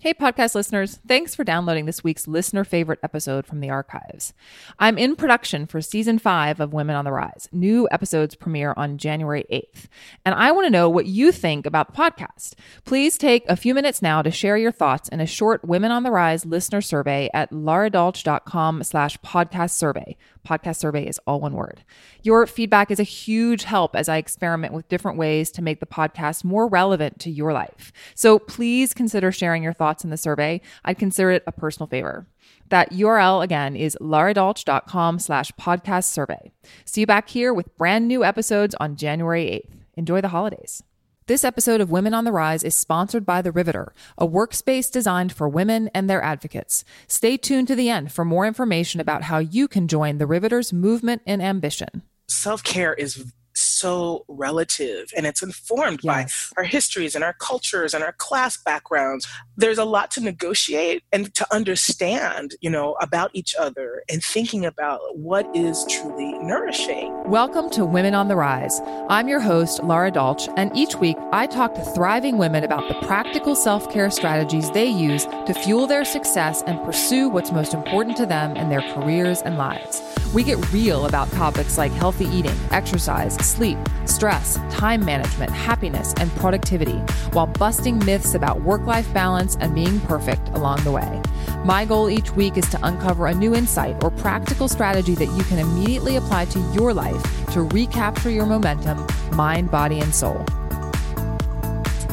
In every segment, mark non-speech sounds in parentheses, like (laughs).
Hey, podcast listeners. Thanks for downloading this week's listener favorite episode from the archives. I'm in production for season five of Women on the Rise. New episodes premiere on January 8th. And I want to know what you think about the podcast. Please take a few minutes now to share your thoughts in a short Women on the Rise listener survey at laradolch.com slash podcast survey. Podcast survey is all one word. Your feedback is a huge help as I experiment with different ways to make the podcast more relevant to your life. So please consider sharing your thoughts in the survey. I'd consider it a personal favor. That URL again is laradolch.com slash podcast survey. See you back here with brand new episodes on January 8th. Enjoy the holidays. This episode of Women on the Rise is sponsored by The Riveter, a workspace designed for women and their advocates. Stay tuned to the end for more information about how you can join The Riveter's movement and ambition. Self care is so relative and it's informed yes. by our histories and our cultures and our class backgrounds. There's a lot to negotiate and to understand you know about each other and thinking about what is truly nourishing. Welcome to women on the rise. I'm your host lara dolch and each week i talk to thriving women about the practical self-care strategies they use to fuel their success and pursue what's most important to them in their careers and lives. We get real about topics like healthy eating exercise sleep, stress, time management, happiness, and productivity, while busting myths about work life balance and being perfect along the way. My goal each week is to uncover a new insight or practical strategy that you can immediately apply to your life to recapture your momentum, mind, body, and soul.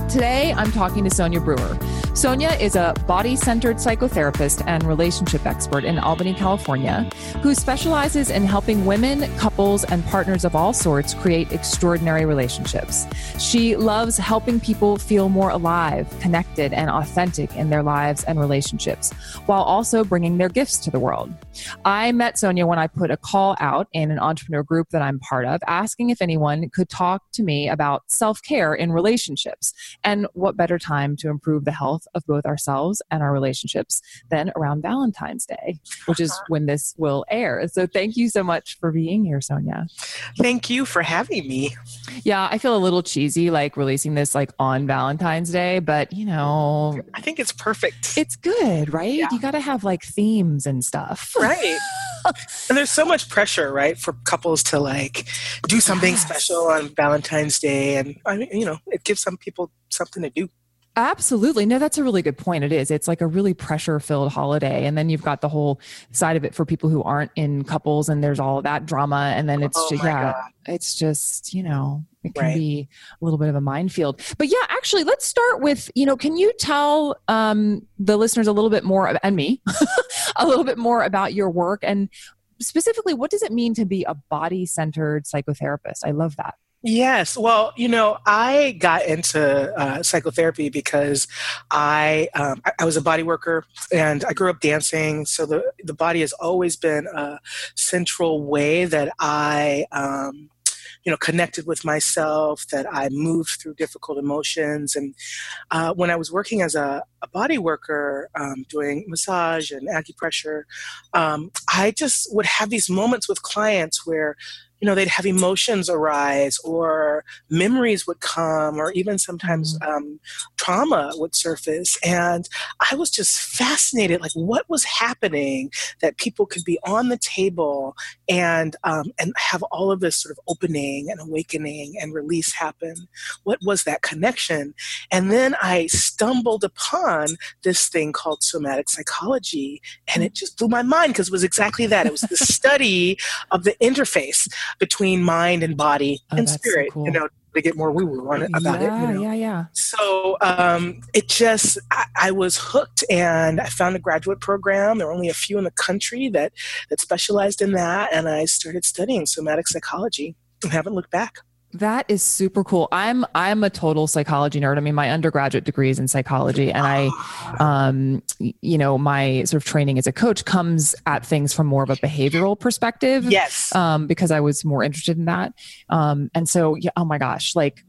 Today, I'm talking to Sonia Brewer. Sonia is a body centered psychotherapist and relationship expert in Albany, California, who specializes in helping women, couples, and partners of all sorts create extraordinary relationships. She loves helping people feel more alive, connected, and authentic in their lives and relationships, while also bringing their gifts to the world. I met Sonia when I put a call out in an entrepreneur group that I'm part of, asking if anyone could talk to me about self care in relationships. And what better time to improve the health of both ourselves and our relationships than around Valentine's Day, which is uh-huh. when this will air. So thank you so much for being here, Sonia. Thank you for having me. Yeah, I feel a little cheesy like releasing this like on Valentine's Day, but you know, I think it's perfect. It's good, right? Yeah. You got to have like themes and stuff. Right. (laughs) and there's so much pressure, right, for couples to like do something yes. special on Valentine's Day and I mean, you know, it gives some people something to do. Absolutely. No, that's a really good point. It is. It's like a really pressure filled holiday. And then you've got the whole side of it for people who aren't in couples and there's all that drama. And then it's oh just, yeah, God. it's just, you know, it can right. be a little bit of a minefield. But yeah, actually, let's start with, you know, can you tell um, the listeners a little bit more, and me, (laughs) a little bit more about your work and specifically what does it mean to be a body centered psychotherapist? I love that. Yes. Well, you know, I got into uh, psychotherapy because I, um, I, I was a body worker and I grew up dancing. So the the body has always been a central way that I. Um, you know, connected with myself, that I moved through difficult emotions. And uh, when I was working as a, a body worker, um, doing massage and acupressure, um, I just would have these moments with clients where you know they'd have emotions arise or memories would come or even sometimes mm-hmm. um, trauma would surface. And i was just fascinated like what was happening that people could be on the table and um, and have all of this sort of opening and awakening and release happen? What was that connection? And then i stumbled upon this thing called somatic psychology and it just blew my mind because it was exactly that. It was the (laughs) study of the interface between mind and body oh, and spirit. So cool. You know, to get more woo woo on it about yeah, it. You know? Yeah, yeah. So um, it just, I, I, was hooked, and I found a graduate program. There were only a few in the country that that specialized in that, and I started studying somatic psychology and haven't looked back. That is super cool. I'm I'm a total psychology nerd. I mean, my undergraduate degree is in psychology, and I, um, you know, my sort of training as a coach comes at things from more of a behavioral perspective. Yes. Um, because I was more interested in that. Um, and so, yeah. Oh my gosh, like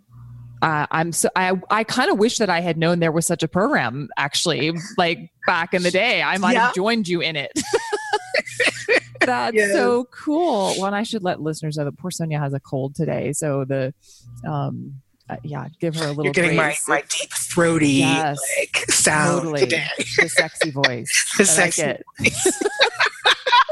uh, I'm so I I kind of wish that I had known there was such a program actually like back in the day. I might yeah. have joined you in it. (laughs) That's yes. so cool. Well, I should let listeners know that poor Sonia has a cold today. So the, um, uh, yeah, give her a little. You're getting my, my deep throaty yes, like sound totally. today. the sexy voice. (laughs) the sexy voice. (laughs)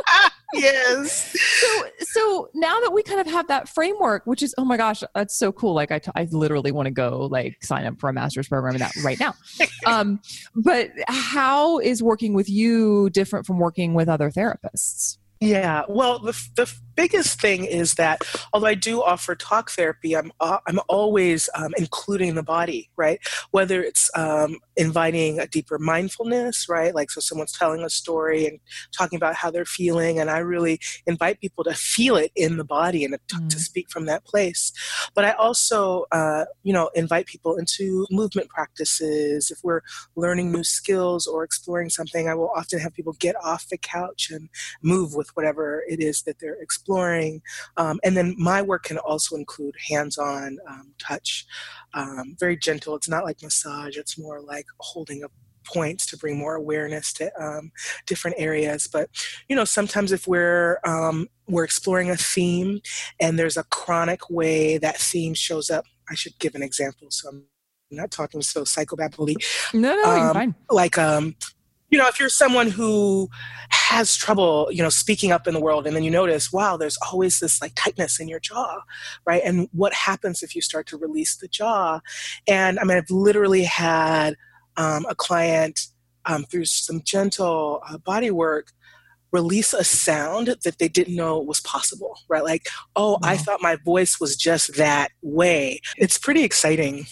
yes. So, so now that we kind of have that framework, which is, oh my gosh, that's so cool. Like I, t- I literally want to go like sign up for a master's program in that right now. (laughs) um, but how is working with you different from working with other therapists? Yeah, well, the, the biggest thing is that although I do offer talk therapy, I'm uh, I'm always um, including the body, right? Whether it's um, inviting a deeper mindfulness, right? Like so, someone's telling a story and talking about how they're feeling, and I really invite people to feel it in the body and to, mm. to speak from that place. But I also, uh, you know, invite people into movement practices. If we're learning new skills or exploring something, I will often have people get off the couch and move with whatever it is that they're exploring exploring. Um, and then my work can also include hands on um, touch, um, very gentle. It's not like massage, it's more like holding up points to bring more awareness to um, different areas but you know sometimes if we're um, we're exploring a theme and there's a chronic way that theme shows up i should give an example so i'm not talking so psychobabble no no um, fine like um you know, if you're someone who has trouble, you know, speaking up in the world, and then you notice, wow, there's always this like tightness in your jaw, right? And what happens if you start to release the jaw? And I mean, I've literally had um, a client um, through some gentle uh, body work release a sound that they didn't know was possible, right? Like, oh, wow. I thought my voice was just that way. It's pretty exciting.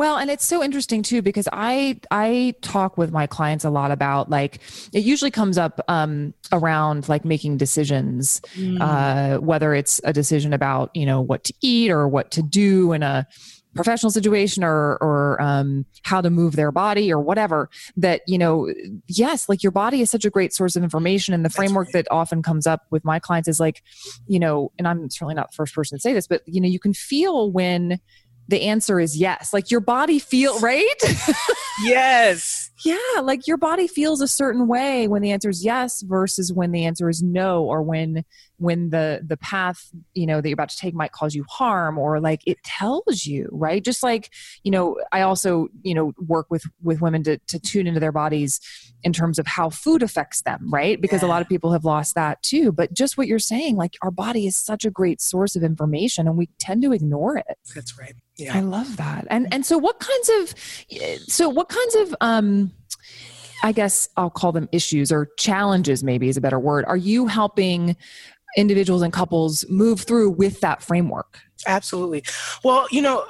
Well, and it's so interesting too because I I talk with my clients a lot about like it usually comes up um, around like making decisions, mm. uh, whether it's a decision about you know what to eat or what to do in a professional situation or or um, how to move their body or whatever that you know yes like your body is such a great source of information and the framework right. that often comes up with my clients is like you know and i'm certainly not the first person to say this but you know you can feel when the answer is yes. Like your body feel right? yes. (laughs) Yeah, like your body feels a certain way when the answer is yes versus when the answer is no or when when the the path you know that you're about to take might cause you harm or like it tells you right? Just like you know i also you know work with with women to, to tune into their bodies in terms of how food affects them right? Because yeah. a lot of people have lost that too. But just what you're saying like our body is such a great source of information and we tend to ignore it. That's right. Yeah. I love that. And and so what kinds of so what kinds of um I guess I'll call them issues or challenges, maybe is a better word. Are you helping individuals and couples move through with that framework? Absolutely. Well, you know,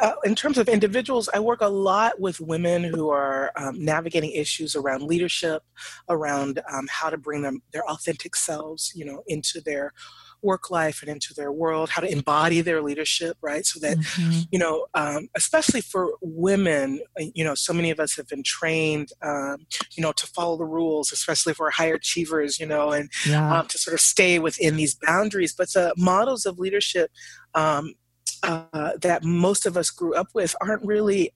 uh, in terms of individuals, I work a lot with women who are um, navigating issues around leadership, around um, how to bring them their authentic selves, you know, into their work life and into their world, how to embody their leadership, right? So that, mm-hmm. you know, um, especially for women, uh, you know, so many of us have been trained, um, you know, to follow the rules, especially for high achievers, you know, and yeah. um, to sort of stay within these boundaries. But the models of leadership um, uh, that most of us grew up with aren't really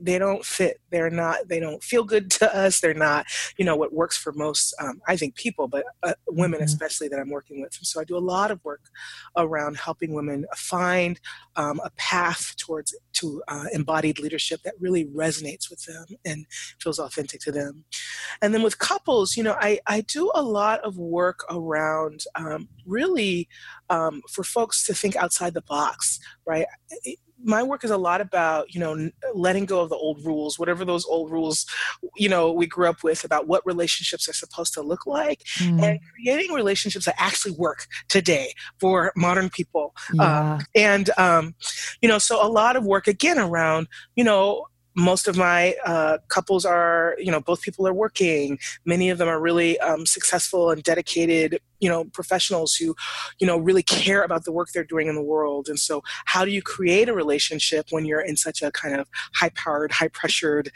they don't fit they're not they don't feel good to us they're not you know what works for most um, i think people but uh, women mm-hmm. especially that i'm working with. And so i do a lot of work around helping women find um, a path towards to uh, embodied leadership that really resonates with them and feels authentic to them. And then with couples you know i, I do a lot of work around um, really um, for folks to think outside the box right my work is a lot about you know letting go of the old rules whatever those old rules you know we grew up with about what relationships are supposed to look like mm. and creating relationships that actually work today for modern people yeah. um, and um, you know so a lot of work again around you know most of my uh, couples are you know both people are working many of them are really um, successful and dedicated you know professionals who you know really care about the work they're doing in the world. And so how do you create a relationship when you're in such a kind of high powered high pressured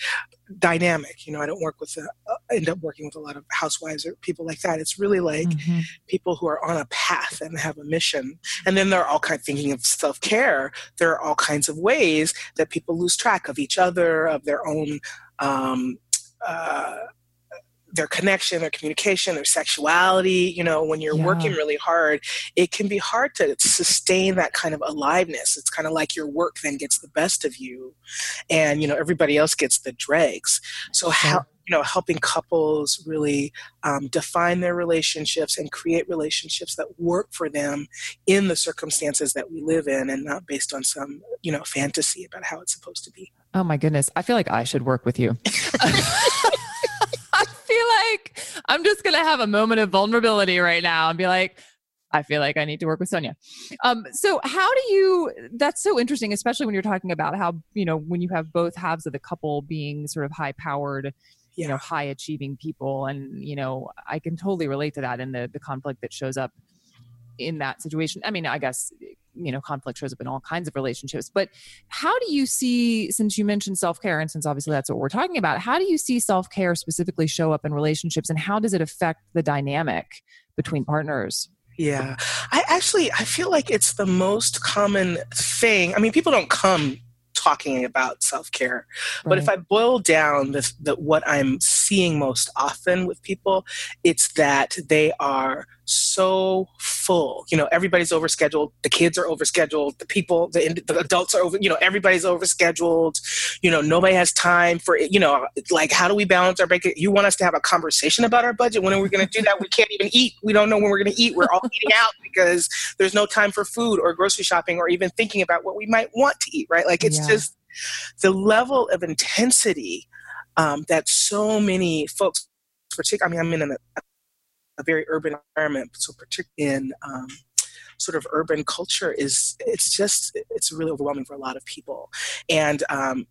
dynamic? You know i don't work with uh, end up working with a lot of housewives or people like that. It's really like mm-hmm. people who are on a path and have a mission. And then they're all kind of thinking of self-care. There are all kinds of ways that people lose track of each other of their own um, uh, their connection, their communication, their sexuality. You know, when you're yeah. working really hard, it can be hard to sustain that kind of aliveness. It's kind of like your work then gets the best of you, and you know everybody else gets the dregs. So how you know helping couples really um, define their relationships and create relationships that work for them in the circumstances that we live in and not based on some you know fantasy about how it's supposed to be oh my goodness i feel like i should work with you (laughs) like I'm just going to have a moment of vulnerability right now and be like, I feel like I need to work with Sonia. Um, so how do you, that's so interesting, especially when you're talking about how, you know, when you have both halves of the couple being sort of high powered, you know, high achieving people. And, you know, I can totally relate to that in the, the conflict that shows up in that situation. I mean, I guess you know conflict shows up in all kinds of relationships but how do you see since you mentioned self-care and since obviously that's what we're talking about how do you see self-care specifically show up in relationships and how does it affect the dynamic between partners yeah i actually i feel like it's the most common thing i mean people don't come talking about self-care right. but if i boil down the, the, what i'm seeing most often with people it's that they are so full. You know everybody's overscheduled. The kids are overscheduled. The people the, the adults are over you know everybody's overscheduled. You know nobody has time for you know like how do we balance our budget you want us to have a conversation about our budget? When are we going to do that? We can't even eat. We don't know when we're going to eat. We're all eating out because there's no time for food or grocery shopping or even thinking about what we might want to eat right? Like it's yeah. just the level of intensity um, that so many folks particularly i mean i'm in a, a very urban environment so particularly in um, sort of urban culture is it's just it's really overwhelming for a lot of people. And um,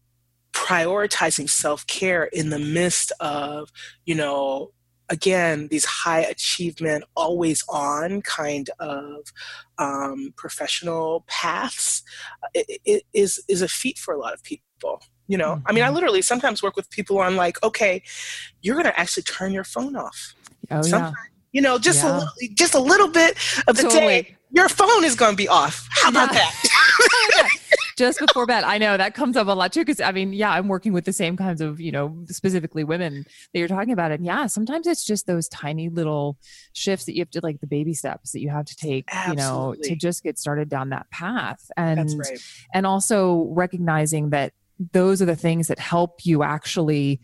prioritizing self-care in the midst of you know again these high achievement always on kind of um, professional paths it, it is is a feat for a lot of people you know mm-hmm. i mean i mm-hmm. literally sometimes work with people on like okay you're going to actually turn your phone off oh, yeah. you know just yeah. a little, just a little bit of the totally. day your phone is going to be off how about yeah. that (laughs) just before bed. I know that comes up a lot too. Cause I mean, yeah, I'm working with the same kinds of, you know, specifically women that you're talking about. And yeah, sometimes it's just those tiny little shifts that you have to like the baby steps that you have to take, Absolutely. you know, to just get started down that path. And, right. and also recognizing that those are the things that help you actually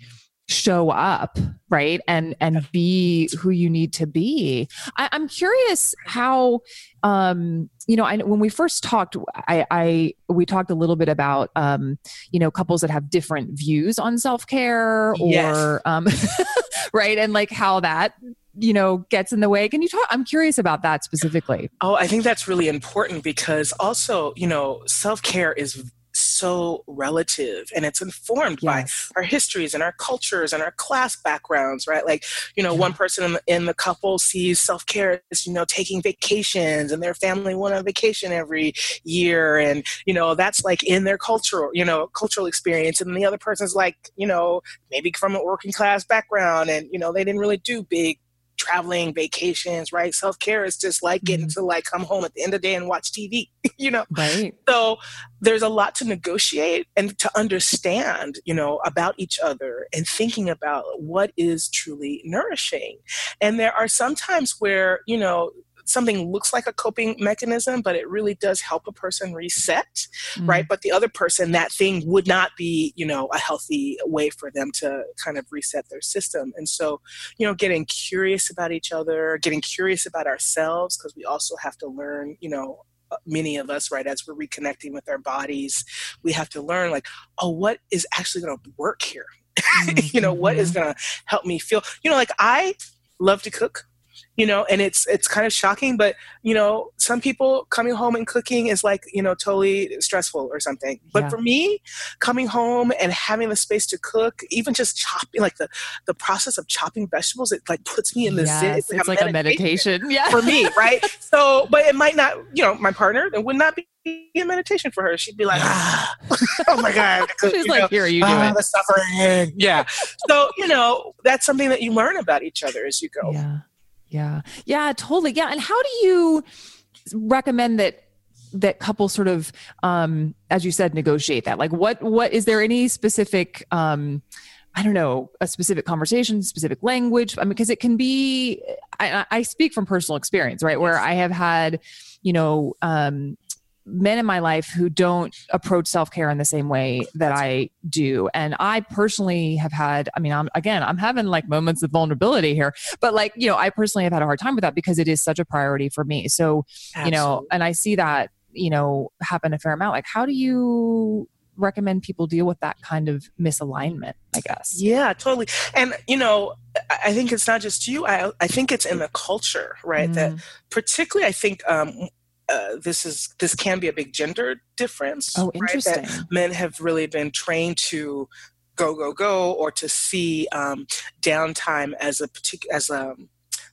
show up right? And and be who you need to be. I, am curious how um you know I, when we first talked I, I we talked a little bit about um you know couples that have different views on self-care or yes. um (laughs) right? And like how that you know gets in the way. Can you talk i'm curious about that specifically. Oh i think that's really important because also you know self-care is so relative and it's informed yes. by our histories and our cultures and our class backgrounds, right? Like, you know, yeah. one person in the, in the couple sees self care as, you know, taking vacations and their family went on vacation every year. And, you know, that's like in their cultural, you know, cultural experience. And the other person's like, you know, maybe from a working class background and, you know, they didn't really do big traveling, vacations, right? Self care is just like getting mm-hmm. to like come home at the end of the day and watch TV, (laughs) you know? Right. So there's a lot to negotiate and to understand, you know, about each other and thinking about what is truly nourishing. And there are some times where, you know, something looks like a coping mechanism, but it really does help a person reset, mm-hmm. right? But the other person, that thing would not be, you know, a healthy way for them to kind of reset their system. And so, you know, getting curious about each other, getting curious about ourselves, because we also have to learn, you know, uh, many of us right as we're reconnecting with our bodies we have to learn like oh what is actually going to work here mm-hmm. (laughs) you know what is mm-hmm. going to help me feel you know like i love to cook you know and it's it's kind of shocking but you know some people coming home and cooking is like you know totally stressful or something but yeah. for me coming home and having the space to cook even just chopping like the the process of chopping vegetables it like puts me in the yes, it's, it's like, a meditation yeah for me (laughs) right so but it might not you know my partner it would not be a meditation for her. She'd be like, ah, (laughs) "Oh my god!" (laughs) She's like, know, "Here, you do ah, it." The suffering, yeah. so you know, that's something that you learn about each other as you go. Yeah. Yeah. Yeah, totally. Yeah. And how do you recommend that that couples sort of um as you said negotiate that? Like what what is there any specific um I don't know, a specific conversation, specific language. I mean, because it can be, I, I, speak from personal experience, right? Where I have had, you know, um, men in my life who don't approach self-care in the same way that I do. And I personally have had, I mean, I'm again, I'm having like moments of vulnerability here, but like, you know, I personally have had a hard time with that because it is such a priority for me. So, Absolutely. you know, and I see that, you know, happen a fair amount. Like, how do you recommend people deal with that kind of misalignment i guess yeah totally and you know i think it's not just you i, I think it's in the culture right mm. that particularly i think um, uh, this is this can be a big gender difference. Oh, interesting. Right? men have really been trained to go go go, or to see um, downtime as a particular as a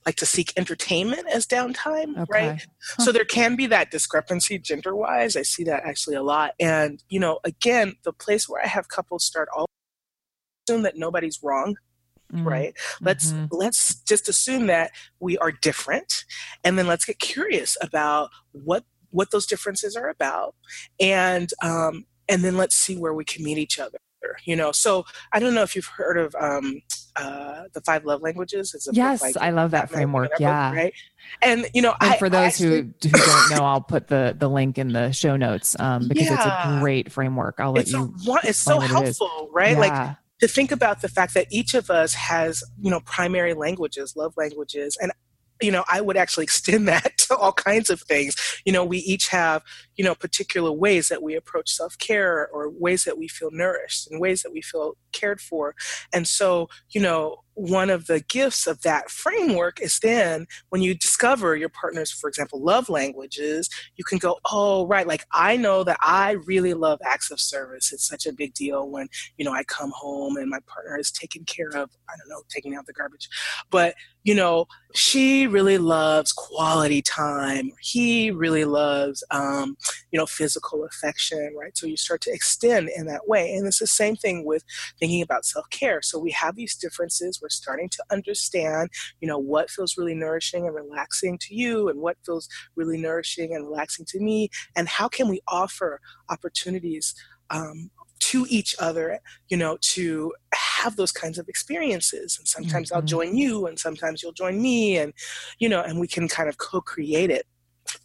like to seek entertainment as downtime, okay. right? Huh. So there can be that discrepancy gender wise. I see that actually a lot, and you know, again, the place where I have couples start all assume that nobody's wrong mm-hmm. right let's mm-hmm. let's just assume that we are different and then let's get curious about what what those differences are about and um, and then let's see where we can meet each other you know so i don't know if you've heard of um, uh, the five love languages it's yes like, i love that framework yeah right and you know and I, for those actually, who, who don't know i'll put the the link in the show notes um, because yeah. it's a great framework i'll let it's you a, it's so helpful it right yeah. like to think about the fact that each of us has you know primary languages love languages and you know i would actually (laughs) extend that to all kinds of things. You know we each have you know particular ways that we approach self-care or ways that we feel nourished and ways that we feel cared for and so you know one of the gifts of that framework is then when you discover your partner's, for example, love languages, you can go, oh, right, like I know that I really love acts of service. It's such a big deal when, you know, I come home and my partner is taking care of, I don't know, taking out the garbage. But, you know, she really loves quality time. He really loves, um, you know, physical affection, right? So you start to extend in that way. And it's the same thing with thinking about self care. So we have these differences we're starting to understand, you know, what feels really nourishing and relaxing to you and what feels really nourishing and relaxing to me, and how can we offer opportunities um, to each other, you know, to have those kinds of experiences. And sometimes mm-hmm. I'll join you, and sometimes you'll join me, and you know, and we can kind of co-create it.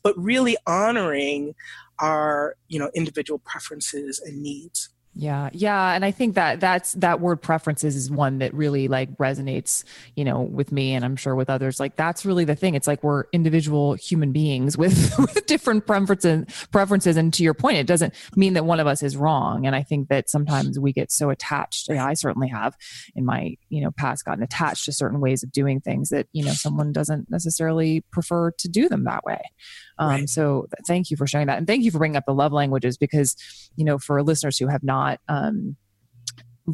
But really honoring our, you know, individual preferences and needs. Yeah. Yeah. And I think that that's that word preferences is one that really like resonates, you know, with me and I'm sure with others. Like that's really the thing. It's like we're individual human beings with, (laughs) with different preferences preferences. And to your point, it doesn't mean that one of us is wrong. And I think that sometimes we get so attached. I certainly have in my, you know, past gotten attached to certain ways of doing things that, you know, someone doesn't necessarily prefer to do them that way. Um, right. So thank you for sharing that. And thank you for bringing up the love languages because, you know, for listeners who have not, um,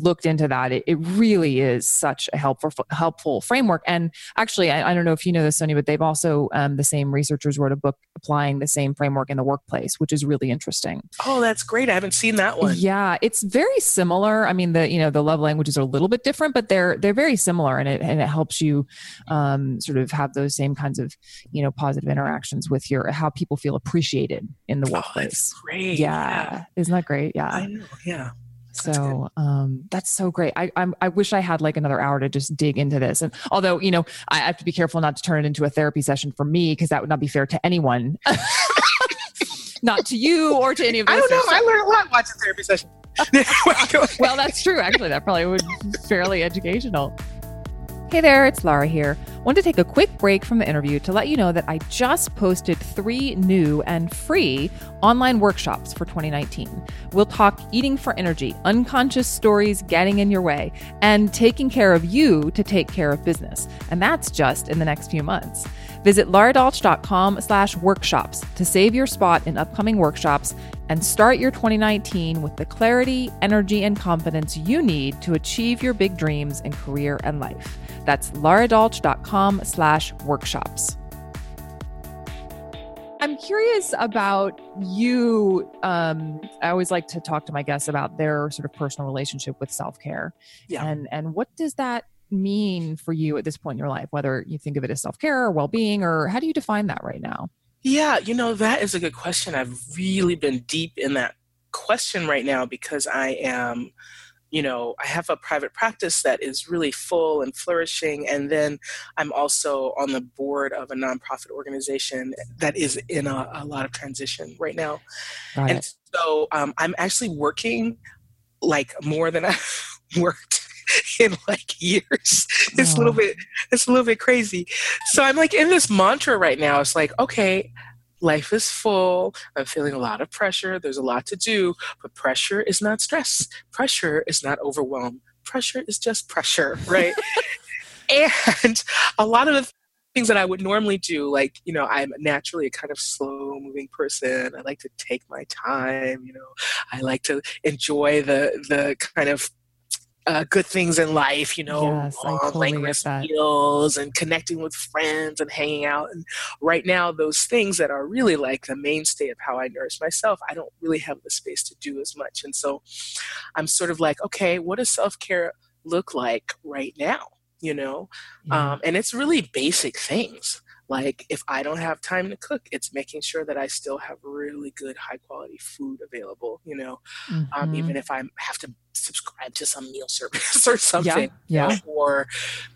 looked into that, it, it really is such a helpful helpful framework. And actually, I, I don't know if you know this, Sonia, but they've also um, the same researchers wrote a book applying the same framework in the workplace, which is really interesting. Oh, that's great! I haven't seen that one. Yeah, it's very similar. I mean, the you know the love languages are a little bit different, but they're they're very similar, and it and it helps you um, sort of have those same kinds of you know positive interactions with your how people feel appreciated in the oh, workplace. Oh, great. Yeah. yeah. isn't that great? Yeah, I know. Yeah. So um, that's so great. I I'm, i wish I had like another hour to just dig into this. And although you know, I have to be careful not to turn it into a therapy session for me because that would not be fair to anyone, (laughs) not to you or to any of. I don't know. I learned a lot watching therapy session. (laughs) (laughs) well, that's true. Actually, that probably would be fairly educational. Hey there, it's Laura here. Want to take a quick break from the interview to let you know that I just posted three new and free online workshops for 2019. We'll talk eating for energy, unconscious stories getting in your way, and taking care of you to take care of business. And that's just in the next few months. Visit laradolch.com slash workshops to save your spot in upcoming workshops and start your 2019 with the clarity, energy, and confidence you need to achieve your big dreams in career and life. That's laradolch.com slash workshops. I'm curious about you. Um, I always like to talk to my guests about their sort of personal relationship with self care, yeah. and and what does that mean for you at this point in your life? Whether you think of it as self care or well being, or how do you define that right now? Yeah, you know that is a good question. I've really been deep in that question right now because I am you know, I have a private practice that is really full and flourishing. And then I'm also on the board of a nonprofit organization that is in a, a lot of transition right now. Got and it. so um, I'm actually working like more than (laughs) I've worked (laughs) in like years. (laughs) It's a little Oh. bit it's a little bit crazy. So I'm like in this mantra right now. It's like, okay, life is full. I'm feeling a lot of pressure. There's a lot to do, but pressure is not stress. Pressure is not overwhelm. Pressure is just pressure, (laughs) right? and a lot of the things that I would normally do, like, you know, I'm naturally a kind of slow moving person. I like to take my time, you know, I like to enjoy the the kind of uh, good things in life, you know, Yes, I long, totally get languorous that. meals and connecting with friends and hanging out. And right now, those things that are really like the mainstay of how I nourish myself, I don't really have the space to do as much. And so I'm sort of like, okay, what does self care look like right now? You know, Yeah. um, and it's really basic things. Like if I don't have time to cook, it's making sure that I still have really good, high quality food available. You know, um, Mhm. even if I have to subscribe to some meal service (laughs) or something. Yeah. Yeah. Or,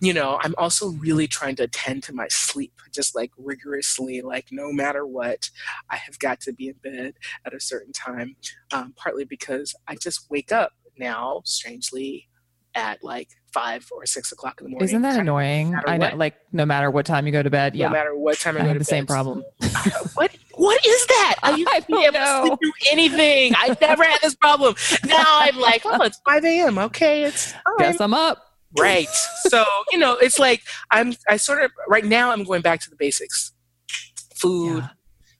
you know, I'm also really trying to attend to my sleep, just like rigorously, like no matter what, I have got to be in bed at a certain time. Um, partly because I just wake up now, strangely, at like five or six o'clock in the morning. Isn't that kind of annoying? I know, what. like no matter what time you go to bed. No Yeah. No matter what time I I go have to the same problem. (laughs) what what is that? (laughs) I used I to be able to do anything. I never had this problem. Now I'm (laughs) like, oh, it's 5 a.m. Okay, it's time. Guess I'm up. Right. So, you know, it's like I'm I sort of right now I'm going back to the basics. Food, Yeah.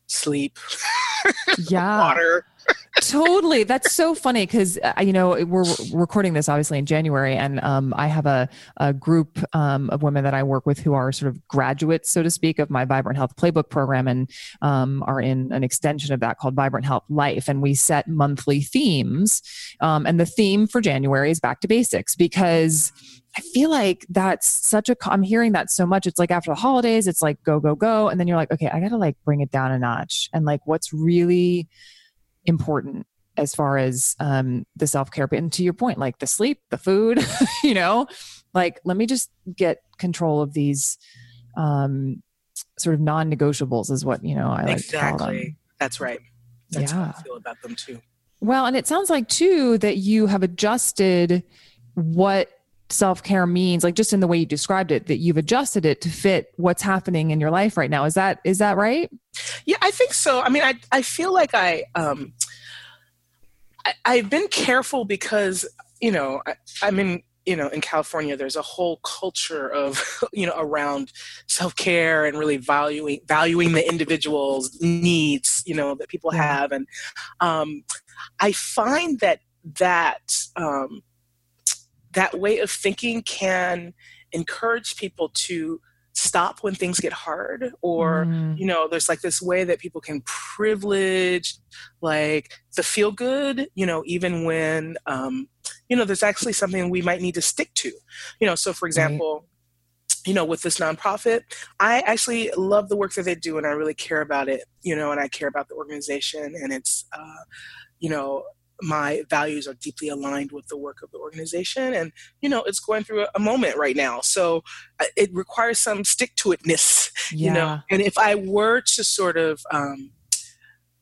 sleep, Yeah. water. Totally that's so funny because uh, you know we're recording this obviously in january and um, i have a, a group um, of women that i work with who are sort of graduates so to speak of my vibrant health playbook program and um, are in an extension of that called vibrant health life and we set monthly themes um, and the theme for january is back to basics because I feel like that's such a. I'm hearing that so much. It's like after the holidays, it's like go, go, go. And then you're like, okay, I got to like bring it down a notch. And like what's really important as far as um, the self care. But and to your point, like the sleep, the food, (laughs) you know, like let me just get control of these um, sort of non negotiables, is what, you know, I like to call them. Exactly. That's right. That's how Yeah. I feel about them too. Well, and it sounds like too that you have adjusted what self care means, like just in the way you described it, that you've adjusted it to fit what's happening in your life right now. Is that is that right? Yeah, I think so. I mean, I I feel like I um I, I've been careful because you know I, I'm in you know in California. There's a whole culture of (laughs) you know around self care and really valuing valuing the individual's needs you know that people have, and um, I find that that um, that way of thinking can encourage people to stop when things get hard or Mm, you know there's like this way that people can privilege like the feel good you know even when um you know there's actually something we might need to stick to. You know so for example you know with this nonprofit i actually love the work that they do and i really care about it you know and i care about the organization and it's uh you know my values are deeply aligned with the work of the organization and you know it's going through a, a moment right now. So uh, it requires some stick to itness yeah. you know and if i were to sort of um,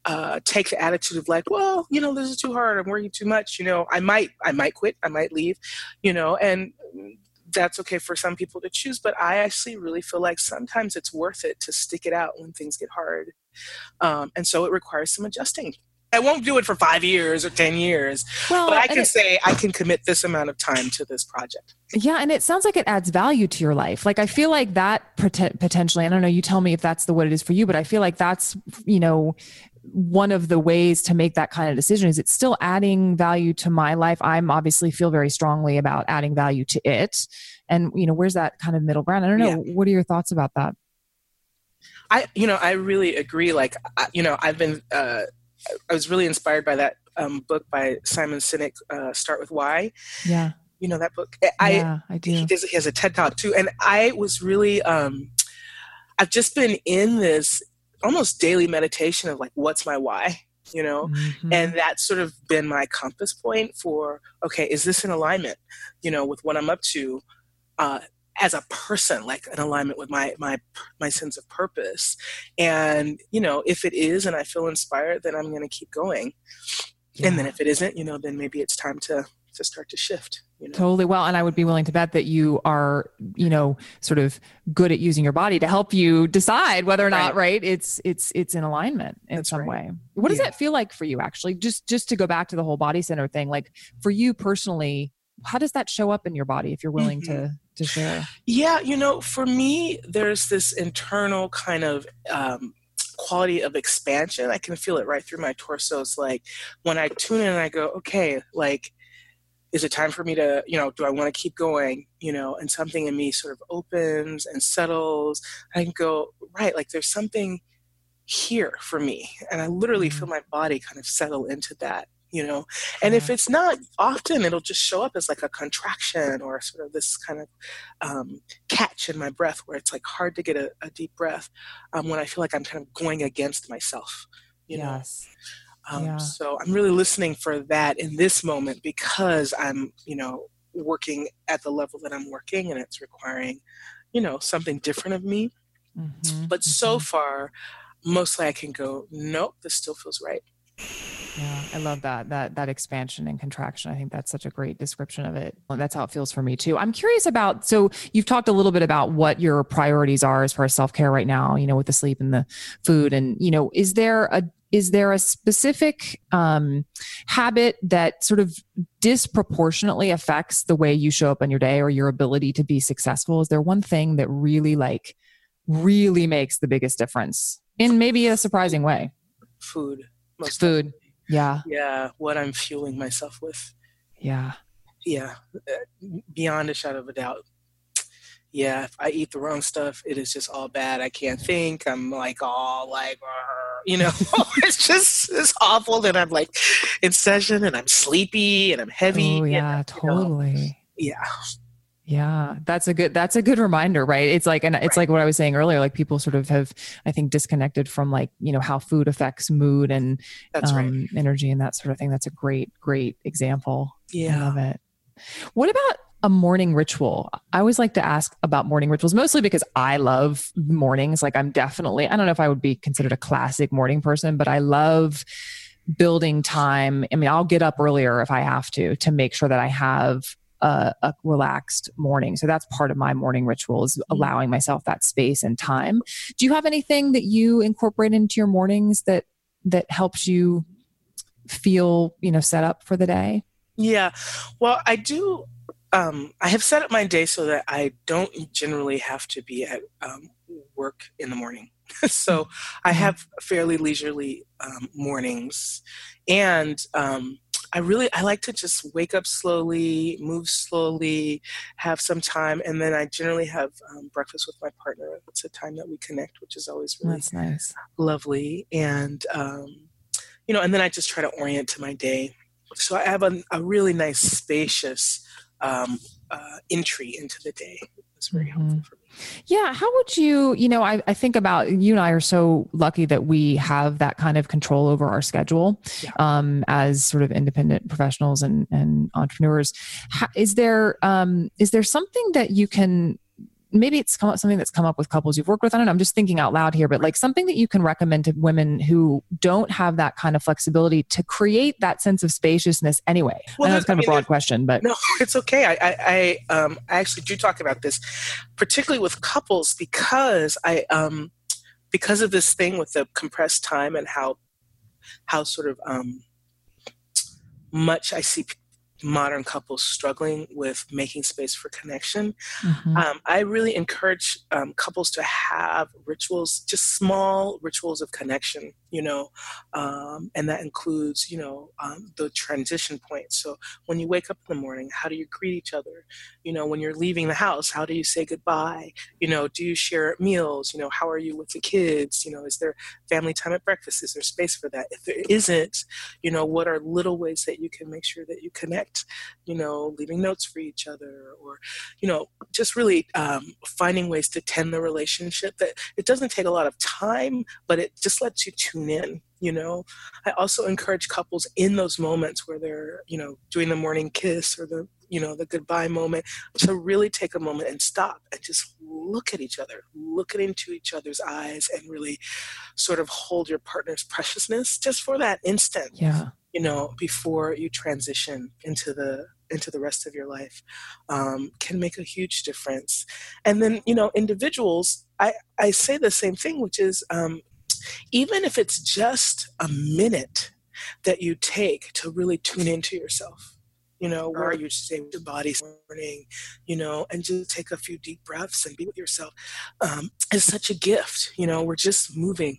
uh, take the attitude of like well you know this is too hard. I'm working too much you know i might i might quit. I might leave you know? And that's okay for some people to choose but i actually really feel like sometimes it's worth it to stick it out when things get hard. Um, and so it requires some adjusting i won't do it for five years or ten years well, but i can it- say i can commit this amount of time to this project Yeah, and it sounds like it adds value to your life. Like I feel like that poten- potentially. I don't know. You tell me if that's the what it is for you, but I feel like that's you know one of the ways to make that kind of decision is it's still adding value to my life. I'm obviously feel very strongly about adding value to it, and you know where's that kind of middle ground? I don't know. What are your thoughts about that? I, you know, I really agree. Like, you know, I've been, uh, I was really inspired by that um, book by Simon Sinek, uh, Start with Why. Yeah, You know that book. I, yeah, I do. he does. He has a TED talk too, and I was really, um, I've just been in this almost daily meditation of like, what's my why? you know mm-hmm. and that's sort of been my compass point for okay is this in alignment you know with what i'm up to uh, as a person like an alignment with my my my sense of purpose and you know if it is and i feel inspired then i'm going to keep going yeah. and then if it isn't you know then maybe it's time to to start to shift you know? totally well and i would be willing to bet that you are you know sort of good at using your body to help you decide whether or not right, right it's it's it's in alignment in That's some right. way what does yeah. that feel like for you actually just just to go back to the whole body center thing like for you personally how does that show up in your body if you're willing mm-hmm. to yeah you know for me there's this internal kind of um, quality of expansion. I can feel it right through my torso it's like when i tune in and i go okay like is it time for me to you know do i want to keep going? You know and something in me sort of opens and settles. I can go right like there's something here for me. And i literally mm-hmm. feel my body kind of settle into that you know and if it's not often it'll just show up as like a contraction or sort of this kind of um, catch in my breath where it's like hard to get a, a deep breath um, when i feel like i'm kind of going against myself you yes. know um, yeah. so i'm really listening for that in this moment because i'm you know working at the level that i'm working and it's requiring you know something different of me mm-hmm. but mm-hmm. so far mostly i can go nope this still feels right yeah, I love that that that expansion and contraction. I think that's such a great description of it. That's how it feels for me too. I'm curious about so you've talked a little bit about what your priorities are as far as self-care right now, you know, with the sleep and the food and you know, is there a is there a specific um, habit that sort of disproportionately affects the way you show up on your day or your ability to be successful? Is there one thing that really like really makes the biggest difference in maybe a surprising way? Food. Most food. Yeah. Yeah. What I'm fueling myself with. Yeah. Yeah. Uh, beyond a shadow of a doubt. Yeah. If I eat the wrong stuff, it is just all bad. I can't think. I'm like all like, you know, (laughs) (laughs) it's just it's awful. And I'm like in session and I'm sleepy and I'm heavy. Oh, yeah. And, totally. Know, yeah. Yeah, that's a good that's a good reminder, right? It's like and it's right. like what I was saying earlier, like people sort of have I think disconnected from like, you know, how food affects mood and um, right. energy and that sort of thing. That's a great great example. Yeah. I love it. What about a morning ritual? I always like to ask about morning rituals, mostly because I love mornings. Like I'm definitely, I don't know if I would be considered a classic morning person, but I love building time. I mean, I'll get up earlier if I have to to make sure that I have a, a, relaxed morning. So that's part of my morning ritual is mm-hmm. allowing myself that space and time. Do you have anything that you incorporate into your mornings that that helps you feel, you know, set up for the day? Yeah. Well, I do um, I have set up my day so that I don't generally have to be at um, work in the morning. (laughs) so I mm-hmm. have fairly leisurely um, mornings, and um, I really I like to just wake up slowly, move slowly, have some time, and then I generally have um, breakfast with my partner. It's a time that we connect, which is always really That's nice, lovely, and um, you know, and then I just try to orient to my day. So I have a, a really nice, spacious um, uh, entry into the day. It's very mm-hmm. helpful for me. Yeah. How would you, you know, I, I think about you and I are so lucky that we have that kind of control over our schedule yeah. um, as sort of independent professionals and, and entrepreneurs. How, is there um, is there something that you can maybe it's come up, something that's come up with couples you've worked with. I don't know. I'm just thinking out loud here, but like something that you can recommend to women who don't have that kind of flexibility to create that sense of spaciousness anyway. Well, I know it's kind of a broad question, but no, (laughs) it's okay. I, I, I, um, I actually do talk about this, particularly with couples, because I, um, because of this thing with the compressed time and how, how sort of, um, much I see modern couples struggling with making space for connection. Mm-hmm. Um, I really encourage um, couples to have rituals, just small rituals of connection, you know, um, and that includes, you know, um, the transition point. So when you wake up in the morning, how do you greet each other? You know, when you're leaving the house, how do you say goodbye? You know, do you share meals? You know, how are you with the kids? You know, is there family time at breakfast? Is there space for that? If there isn't, you know, what are little ways that you can make sure that you connect? you know, leaving notes for each other, or, you know, just really um, finding ways to tend the relationship that it doesn't take a lot of time, but it just lets you tune in you know? I also encourage couples in those moments where they're you know doing the morning kiss or the you know the goodbye moment to really take a moment and stop and just look at each other look into each other's eyes and really sort of hold your partner's preciousness just for that instant yeah. you know before you transition into the into the rest of your life um, can make a huge difference. And then you know individuals i i say the same thing which is um, even if it's just a minute that you take to really tune into yourself you know where you stay with your body morning you know and just take a few deep breaths and be with yourself um, is such a gift you know we're just moving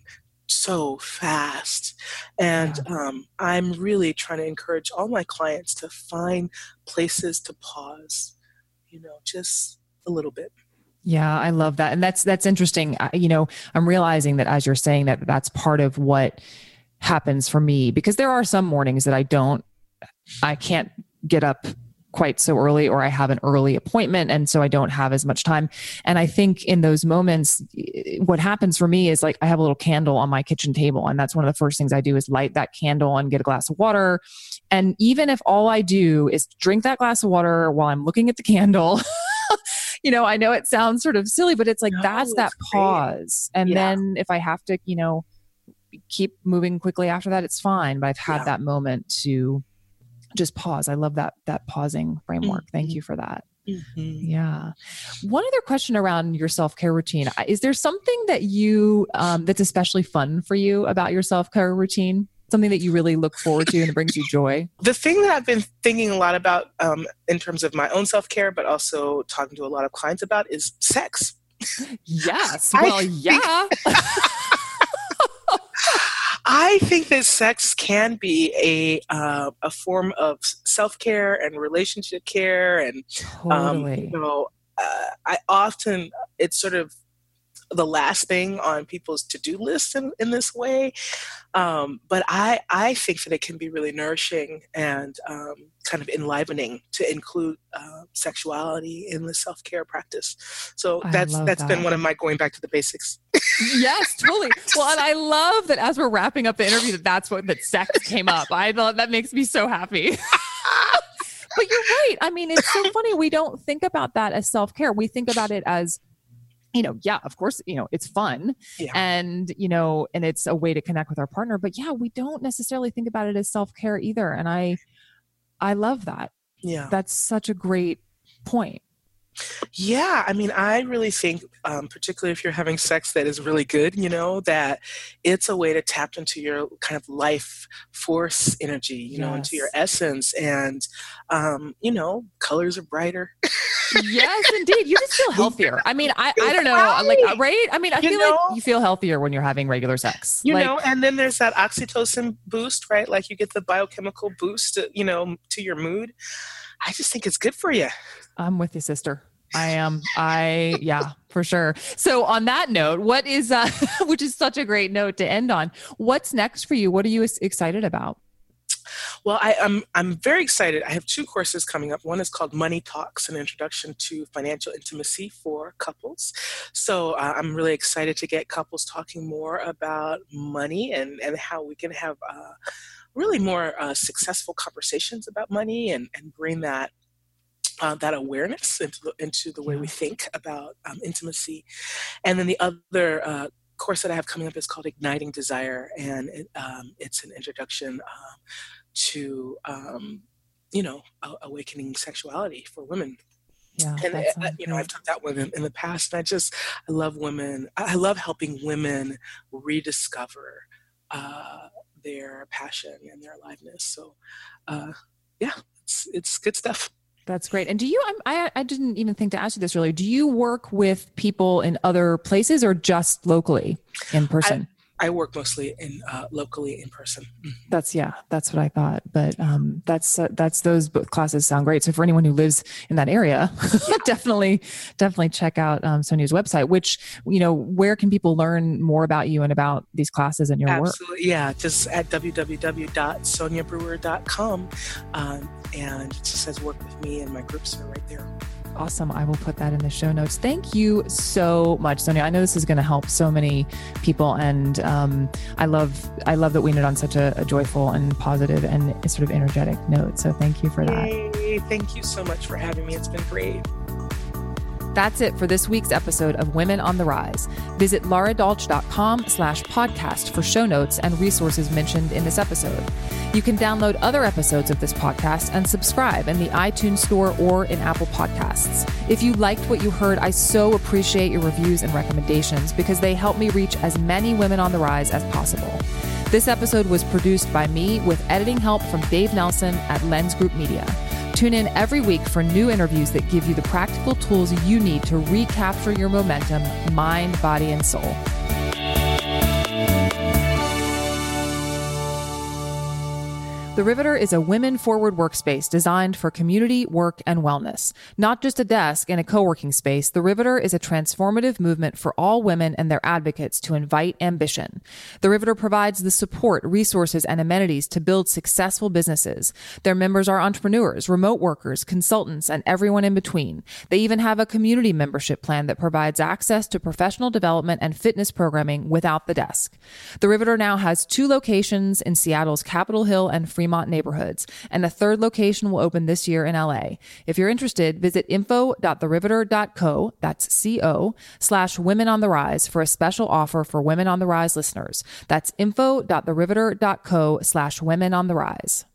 so fast. And um, i'm really trying to encourage all my clients to find places to pause you know just a little bit yeah, I love that. And that's that's interesting. I, you know, I'm realizing that as you're saying that that's part of what happens for me because there are some mornings that I don't I can't get up quite so early or I have an early appointment and so I don't have as much time. And I think in those moments eh, what happens for me is like I have a little candle on my kitchen table and that's one of the first things I do is light that candle and get a glass of water. And even if all I do is drink that glass of water while I'm looking at the candle (laughs) you know, I know it sounds sort of silly, but it's like no, that's that pause. And yeah. then if I have to, you know, keep moving quickly after that, it's fine. But I've had yeah. that moment to just pause. I love that that pausing framework. Mm-hmm. Thank you for that. Mm-hmm. Yeah. One other question around your self care routine: Is there something that you um, that's especially fun for you about your self care routine? Something that you really look forward to and brings you joy? (laughs) The thing that I've been thinking a lot about um, in terms of my own self care, but also talking to a lot of clients about is sex. Yes. Well, I yeah. (laughs) I think that sex can be a uh, a form of self care and relationship care, and um, totally. um, you know, uh, I often it's sort of the last thing on people's to-do list in, in this way. Um, but I, I think that it can be really nourishing and um, kind of enlivening to include uh, sexuality in the self-care practice. So that's that's that. been one of my going back to the basics. (laughs) Yes totally. Well and i love that as we're wrapping up the interview that that's what that sex came up. I thought that makes me so happy. (laughs) But you're right. I mean it's so funny. We don't think about that as self-care. We think about it as you know, yeah, of course, you know, it's fun yeah. and, you know, and it's a way to connect with our partner. But yeah, we don't necessarily think about it as self care either. And I, I love that. Yeah. That's such a great point. Yeah, I mean, I really think, um, particularly if you're having sex that is really good, you know, that it's a way to tap into your kind of life force energy, you yes. know, into your essence. And, um, you know, colors are brighter. yes, indeed. You just feel healthier. I mean, I, I don't know, right. like, right? I mean, I you feel know, like you feel healthier when you're having regular sex. You like, know, and then there's that oxytocin boost, right? Like you get the biochemical boost, you know, to your mood. I just think it's good for you. I'm with you, sister. I am. I yeah, for sure. So on that note, what is uh (laughs) which is such a great note to end on. What's next for you? What are you excited about? Well, I, am I'm, I'm very excited. I have two courses coming up. One is called Money Talks: An Introduction to Financial Intimacy for Couples. So uh, I'm really excited to get couples talking more about money and and how we can have. Uh, really more uh, successful conversations about money and, and bring that uh, that awareness into the, into the way we think about um, intimacy. And then the other uh, course that I have coming up is called Igniting Desire, and it, um, it's an introduction uh, to um, you know awakening sexuality for women. Yeah, and it, uh, you know I've taught that women in the past, and I just I love women. I love helping women rediscover uh, their passion and their aliveness. So, uh, yeah, it's it's good stuff. That's great. And do you, I, I didn't even think to ask you this earlier. Do you work with people in other places or just locally in person? I, I work mostly in uh, locally in person. Mm-hmm. That's yeah, that's what I thought. But um, that's uh, that's those both classes sound great. So for anyone who lives in that area, yeah. (laughs) definitely definitely check out um, Sonia's website. Which you know, where can people learn more about you and about these classes and your Absolutely, work? yeah, just at www.soniabrewer.com, um, and it just says work with me, and my groups are right there. Awesome. I will put that in the show notes. Thank you so much, Sonia. I know this is going to help so many people, and um, I love I love that we ended on such a, a, joyful and positive and sort of energetic note. So thank you for that. Thank you so much for having me. It's been great. That's it for this week's episode of Women on the Rise. Visit laradolch.com slash podcast for show notes and resources mentioned in this episode. You can download other episodes of this podcast and subscribe in the iTunes Store or in Apple Podcasts. If you liked what you heard, I so appreciate your reviews and recommendations because they help me reach as many women on the rise as possible. This episode was produced by me with editing help from Dave Nelson at Lens Group Media. Tune in every week for new interviews that give you the practical tools you need to recapture your momentum, mind, body, and soul. The Riveter is a women forward workspace designed for community, work, and wellness. Not just a desk and a co working space, The Riveter is a transformative movement for all women and their advocates to invite ambition. The Riveter provides the support, resources, and amenities to build successful businesses. Their members are entrepreneurs, remote workers, consultants, and everyone in between. They even have a community membership plan that provides access to professional development and fitness programming without the desk. The Riveter now has two locations in Seattle's Capitol Hill and Fremont Fremont neighborhoods, and a third location will open this year in LA. If you're interested, visit info.theriveter.co, that's C-O, slash women on the rise for a special offer for women on the rise listeners. That's info.theriveter.co slash women on the rise.